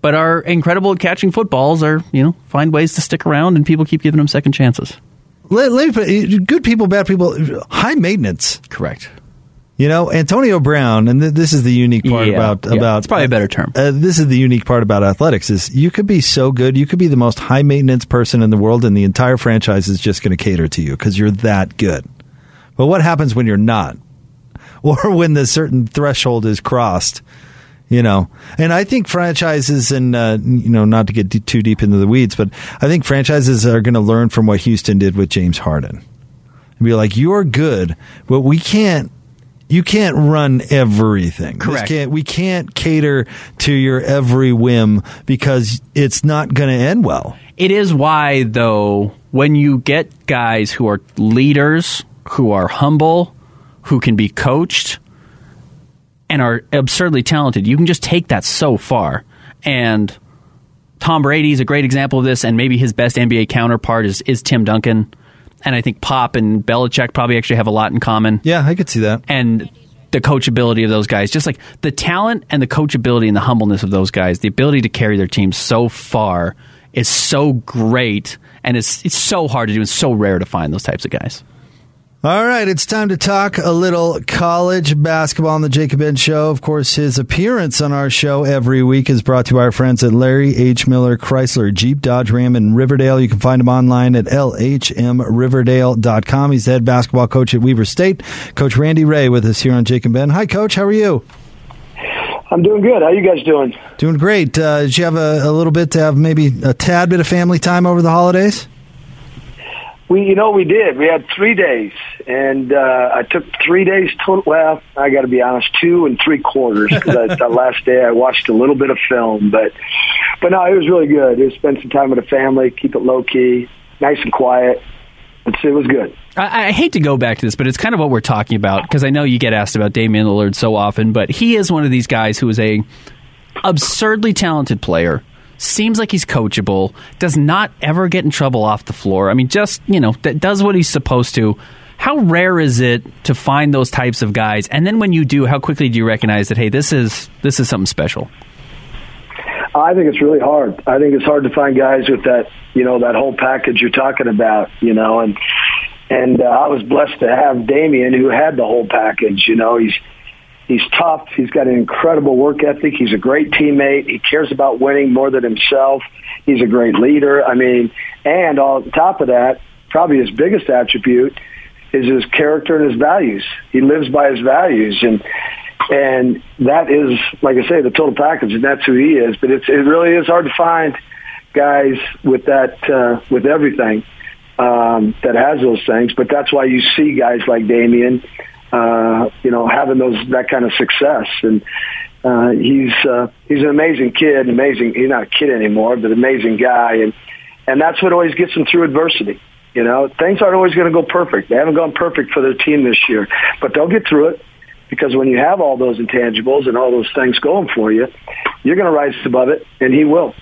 but are incredible at catching footballs are, you know, find ways to stick around and people keep giving them second chances. Let, let put, good people, bad people, high maintenance. Correct. You know, Antonio Brown, and th- this is the unique part Yeah, about yeah. about It's probably a better term. Uh, this is the unique part about athletics is you could be so good, you could be the most high maintenance person in the world, and the entire franchise is just going to cater to you because you're that good. But what happens when you're not, <laughs> or when the certain threshold is crossed? You know, and I think franchises, and uh, you know, not to get d- too deep into the weeds, but I think franchises are going to learn from what Houston did with James Harden and be like, "You're good, but we can't." You can't run everything. Correct. can't- we can't cater to your every whim because it's not going to end well. It is why, though, when you get guys who are leaders, who are humble, who can be coached, and are absurdly talented, you can just take that so far. And Tom Brady is a great example of this, and maybe his best NBA counterpart is, is Tim Duncan. And I think Pop and Belichick probably actually have a lot in common. Yeah, I could see that. And the coachability of those guys, just like the talent and the coachability and the humbleness of those guys, the ability to carry their team so far is so great, and it's it's so hard to do and so rare to find those types of guys. All right, it's time to talk a little college basketball on the Jacob Ben Show. Of course, his appearance on our show every week is brought to our friends at Larry H. Miller Chrysler Jeep Dodge Ram in Riverdale. You can find him online at lhmriverdale.com. He's the head basketball coach at Weber State. Coach Randy Rahe with us here on Jacob Ben. Hi, Coach. How are you? I'm doing good. How you guys doing? Doing great. Uh, did you have a, a little bit to have maybe a tad bit of family time over the holidays? We, you know, we did. We had three days, and uh, I took three days total. Well, I got to be honest, two and three quarters because that <laughs> last day I watched a little bit of film, but but no, it was really good. It was spend some time with the family, keep it low key, nice and quiet. It's, it was good. I, I hate to go back to this, but it's kind of what we're talking about because I know you get asked about Damian Lillard so often, but he is one of these guys who is a absurdly talented player. Seems like he's coachable. Does not ever get in trouble off the floor. I mean, just you know, that does what he's supposed to. How rare is it to find those types of guys? And then when you do, how quickly do you recognize that hey, this is this is something special? I think it's really hard. I think it's hard to find guys with that, you know, that whole package you're talking about, you know, and and uh, I was blessed to have Damian who had the whole package. You know, he's he's tough. He's got an incredible work ethic. He's a great teammate. He cares about winning more than himself. He's a great leader. I mean, and on top of that, probably his biggest attribute is his character and his values. He lives by his values and and that is like I say the total package and that's who he is, but it's it really is hard to find guys with that uh with everything um that has those things, but that's why you see guys like Damian uh, you know, having those that kind of success. And uh, he's uh, he's an amazing kid, amazing. He's not a kid anymore, but amazing guy, and and that's what always gets him through adversity. You know, things aren't always going to go perfect. They haven't gone perfect for their team this year, but they'll get through it because when you have all those intangibles and all those things going for you, you're going to rise above it, and he will.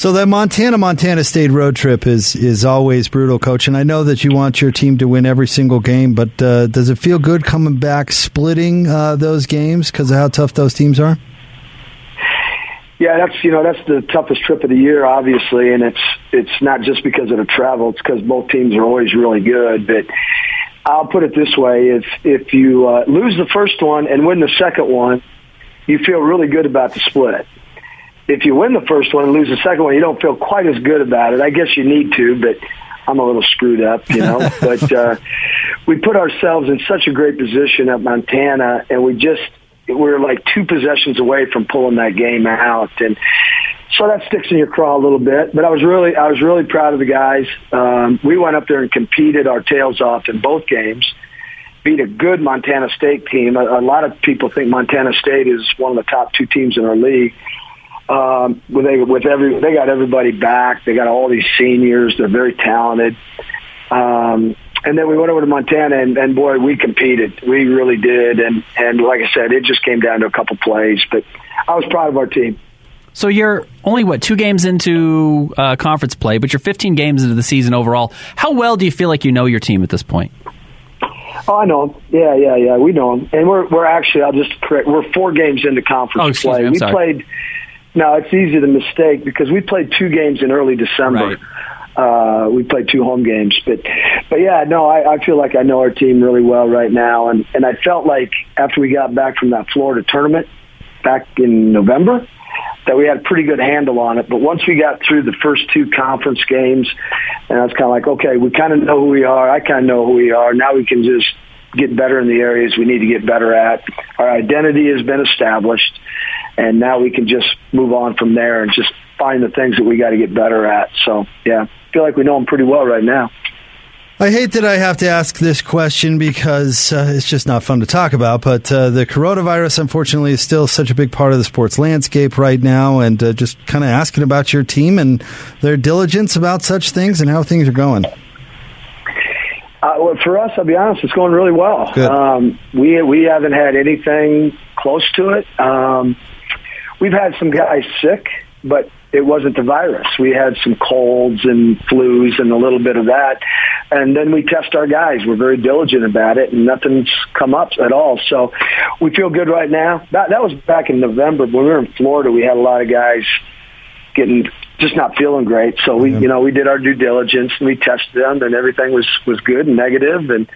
So that Montana Montana State road trip is is always brutal, coach. And I know that you want your team to win every single game, but uh, does it feel good coming back, splitting uh, those games because of how tough those teams are? Yeah, that's you know that's the toughest trip of the year, obviously, and it's it's not just because of the travel; it's because both teams are always really good. But I'll put it this way: if if you uh, lose the first one and win the second one, you feel really good about the split. If you win the first one and lose the second one, you don't feel quite as good about it. I guess you need to, but I'm a little screwed up, you know. <laughs> but uh, we put ourselves in such a great position at Montana, and we just we were like two possessions away from pulling that game out, and so that sticks in your craw a little bit. But I was really, I was really proud of the guys. Um, we went up there and competed our tails off in both games. Beat a good Montana State team. A, a lot of people think Montana State is one of the top two teams in our league. Um, with they with every they got everybody back. They got all these seniors. They're very talented. Um, and then we went over to Montana, and, and boy, we competed. We really did, and and like I said, it just came down to a couple plays. But I was proud of our team. So you're only what two games into uh, conference play, but you're 15 games into the season overall. How well do you feel like you know your team at this point? Oh, I know them. Yeah, yeah, yeah. We know them, and we're we're actually. I'll just correct. We're four games into conference oh, play. Me, we sorry. played. No, it's easy to mistake because we played two games in early December. Right. Uh, we played two home games, but but yeah, no, I, I feel like I know our team really well right now, and and I felt like after we got back from that Florida tournament back in November that we had a pretty good handle on it. But once we got through the first two conference games, and I was kind of like, okay, we kind of know who we are. I kind of know who we are. Now we can just get better in the areas we need to get better at. Our identity has been established, and now we can just move on from there and just find the things that we got to get better at. So, yeah, I feel like we know them pretty well right now. I hate that I have to ask this question because uh, it's just not fun to talk about. But uh, the coronavirus, unfortunately, is still such a big part of the sports landscape right now. And uh, just kind of asking about your team and their diligence about such things and how things are going. Uh, well, for us, I'll be honest, it's going really well. Um, we we haven't had anything close to it. Um, we've had some guys sick, but it wasn't the virus. We had some colds and flus and a little bit of that, and then we test our guys. We're very diligent about it, and nothing's come up at all. So we feel good right now. That that was back in November when we were in Florida. We had a lot of guys getting just not feeling great. So we, you know, we did our due diligence and we tested them, and everything was was good and negative. And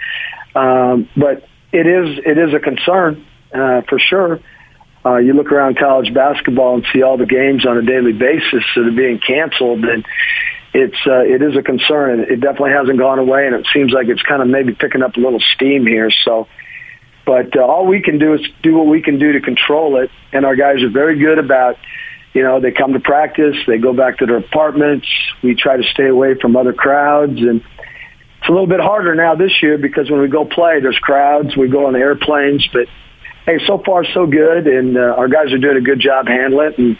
um, but it is it is a concern uh, for sure. Uh, you look around college basketball and see all the games on a daily basis that are being canceled, and it's uh, it is a concern. It definitely hasn't gone away, and it seems like it's kind of maybe picking up a little steam here. So. But uh, all we can do is do what we can do to control it, and our guys are very good about you know, they come to practice, they go back to their apartments. We try to stay away from other crowds and it's a little bit harder now this year because when we go play, there's crowds. We go on airplanes, but hey, so far so good, and uh, our guys are doing a good job handling it. And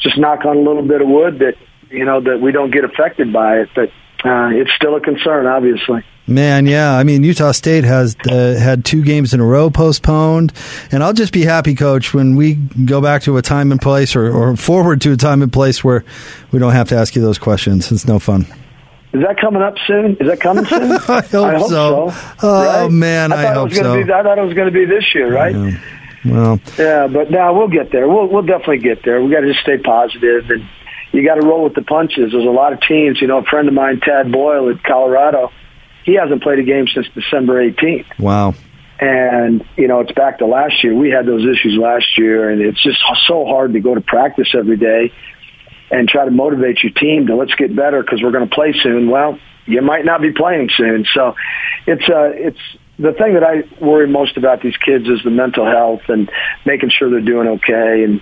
just knock on a little bit of wood that you know that we don't get affected by it, but uh, it's still a concern, obviously. Man, yeah. I mean, Utah State has uh, had two games in a row postponed, and I'll just be happy, Coach, when we go back to a time and place, or, or forward to a time and place where we don't have to ask you those questions. It's no fun. Is that coming up soon? Is that coming soon? <laughs> I hope, I hope so. so. Oh right? man, I, thought it hope so. Be, I thought it was going to be this year, right? Yeah. Well, Yeah, but now we'll get there. We'll we'll definitely get there. We got to just stay positive, and you got to roll with the punches. There's a lot of teams. You know, a friend of mine, Tad Boyle at Colorado, he hasn't played a game since December 18th. wow. And, you know, it's back to last year. We had those issues last year, and it's just so hard to go to practice every day and try to motivate your team to let's get better because we're going to play soon. Well, you might not be playing soon. So it's, uh, it's, the thing that I worry most about these kids is the mental health and making sure they're doing okay. And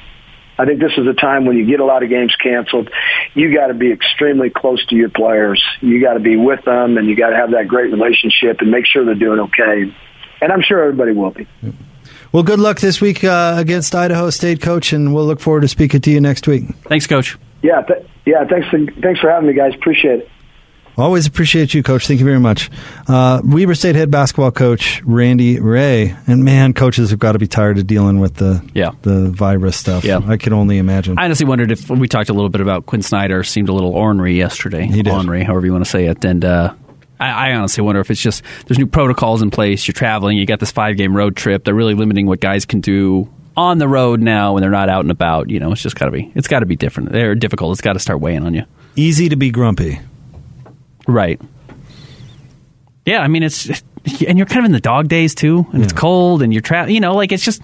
I think this is a time when you get a lot of games canceled. You got to be extremely close to your players. You got to be with them, and you got to have that great relationship and make sure they're doing okay. And I'm sure everybody will be. Well, good luck this week uh, against Idaho State, Coach, and we'll look forward to speaking to you next week. Thanks, Coach. Yeah, th- yeah. Thanks, for, thanks for having me, guys. Appreciate it. Always appreciate you, Coach. Thank you very much. Uh, Weber State head basketball coach Randy Rahe, and man, coaches have got to be tired of dealing with the Yeah. the virus stuff. Yeah. I can only imagine. I honestly wondered if we talked a little bit about Quinn Snyder seemed a little ornery yesterday. He did. Ornery, however you want to say it. And uh, I, I honestly wonder if it's just there's new protocols in place. You're traveling. You got this five game road trip. They're really limiting what guys can do on the road now when they're not out and about. You know, it's just got to be. It's got to be different. They're difficult. It's got to start weighing on you. Easy to be grumpy. Right. Yeah, I mean it's and you're kind of in the dog days too, and it's cold, and you're tra- You know, like it's just.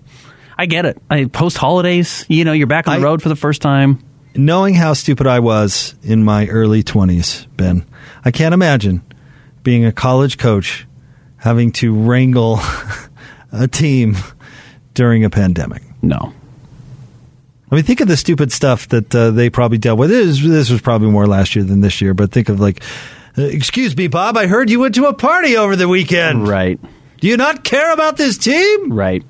I get it. I, post holidays, you know, you're back on the I- road for the first time. Knowing how stupid I was in my early 20s, Ben, I can't imagine being a college coach having to wrangle <laughs> a team during a pandemic. No. I mean, think of the stupid stuff that uh, they probably dealt with. This, this was probably more last year than this year, but think of like, uh, excuse me, Bob, I heard you went to a party over the weekend. Right. Do you not care about this team? Right.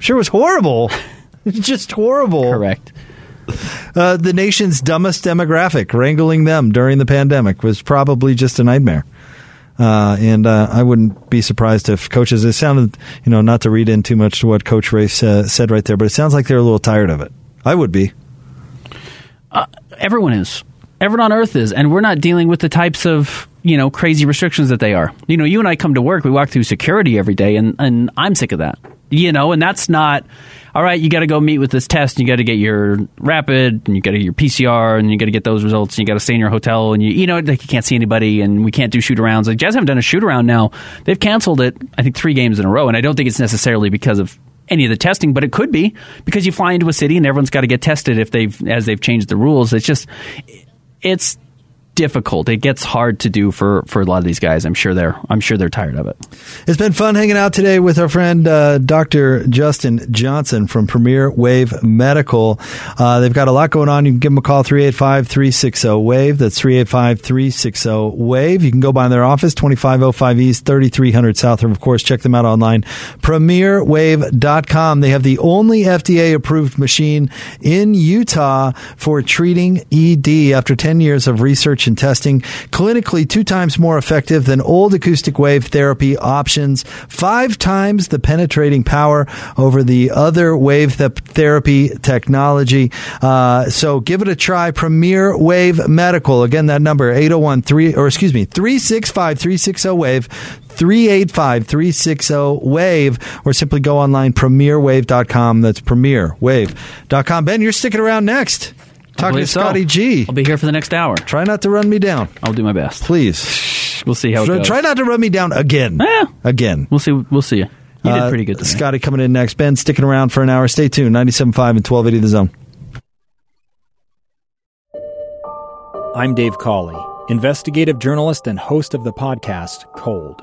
Sure was horrible. <laughs> Just horrible. Correct. Uh, the nation's dumbest demographic, wrangling them during the pandemic was probably just a nightmare. Uh, and uh, I wouldn't be surprised if coaches. It sounded, you know, not to read in too much to what Coach uh, said right there, but it sounds like they're a little tired of it. I would be. Uh, everyone is. Everyone on Earth is, and we're not dealing with the types of you know crazy restrictions that they are. You know, you and I come to work, we walk through security every day, and and I'm sick of that. You know, and that's not all right. You got to go meet with this test. And you got to get your rapid, and you got to get your PCR, and you got to get those results. And you got to stay in your hotel, and you you know like you can't see anybody, and we can't do shoot arounds. Like Jazz haven't done a shoot around now. They've canceled it. I think three games in a row, and I don't think it's necessarily because of any of the testing, but it could be because you fly into a city and everyone's got to get tested if they've as they've changed the rules. It's just it's difficult. It gets hard to do for, for a lot of these guys. I'm sure they're I'm sure they're tired of it. It's been fun hanging out today with our friend uh, Dr. Justin Johnson from Premier Wave Medical. Uh, they've got a lot going on. You can give them a call 385-360-WAVE. That's 385-360-WAVE. You can go by their office 2505 East 3300 South or of course check them out online premierwave.com. They have the only FDA approved machine in Utah for treating ED after 10 years of research testing, clinically two times more effective than old acoustic wave therapy options, five times the penetrating power over the other wave th- therapy technology. Uh, so give it a try. Premier Wave Medical. Again, that number 801 3 or excuse me 365 360 wave. 385 360 wave or simply go online premierwave.com that's premierwave.com ben you're sticking around next Talking to Scotty so. G. I'll be here for the next hour. Try not to run me down. I'll do my best. Please. We'll see how it try, goes. Try not to run me down again. Yeah. Again. We'll see. We'll see. You did Uh, pretty good. Today. Scotty coming in next. Ben sticking around for an hour. Stay tuned. 97.5 and 1280 The Zone. I'm Dave Cawley, investigative journalist and host of the podcast Cold.